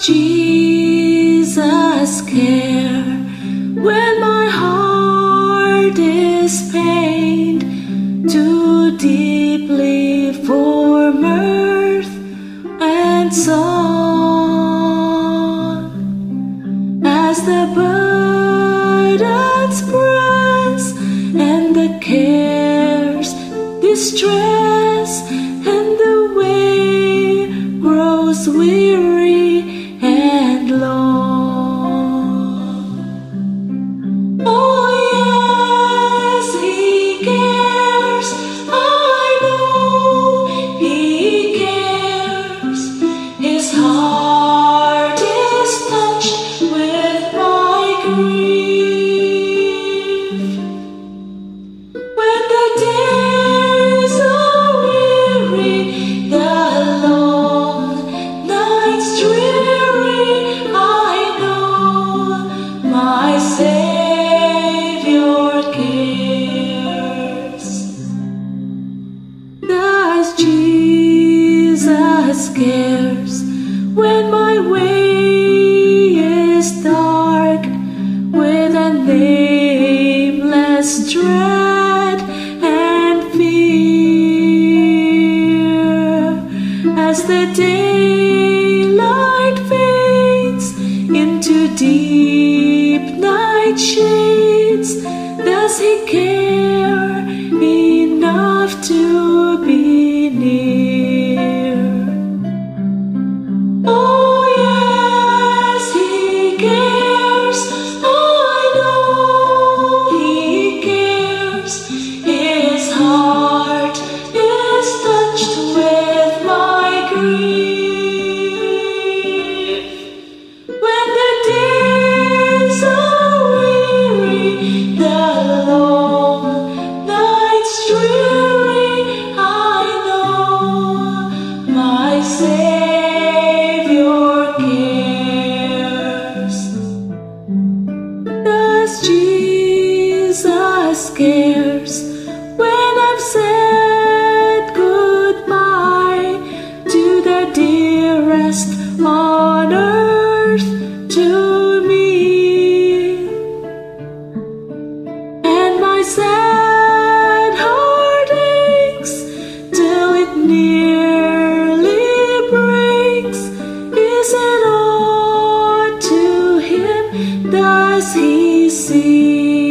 Jesus care. When my heart is pained too deeply for mirth and song as the burdens press and the cares distress Does Jesus cares when my way is dark with a nameless dread and fear as the daylight fades into deep night shades? Does he care Jesus cares. see.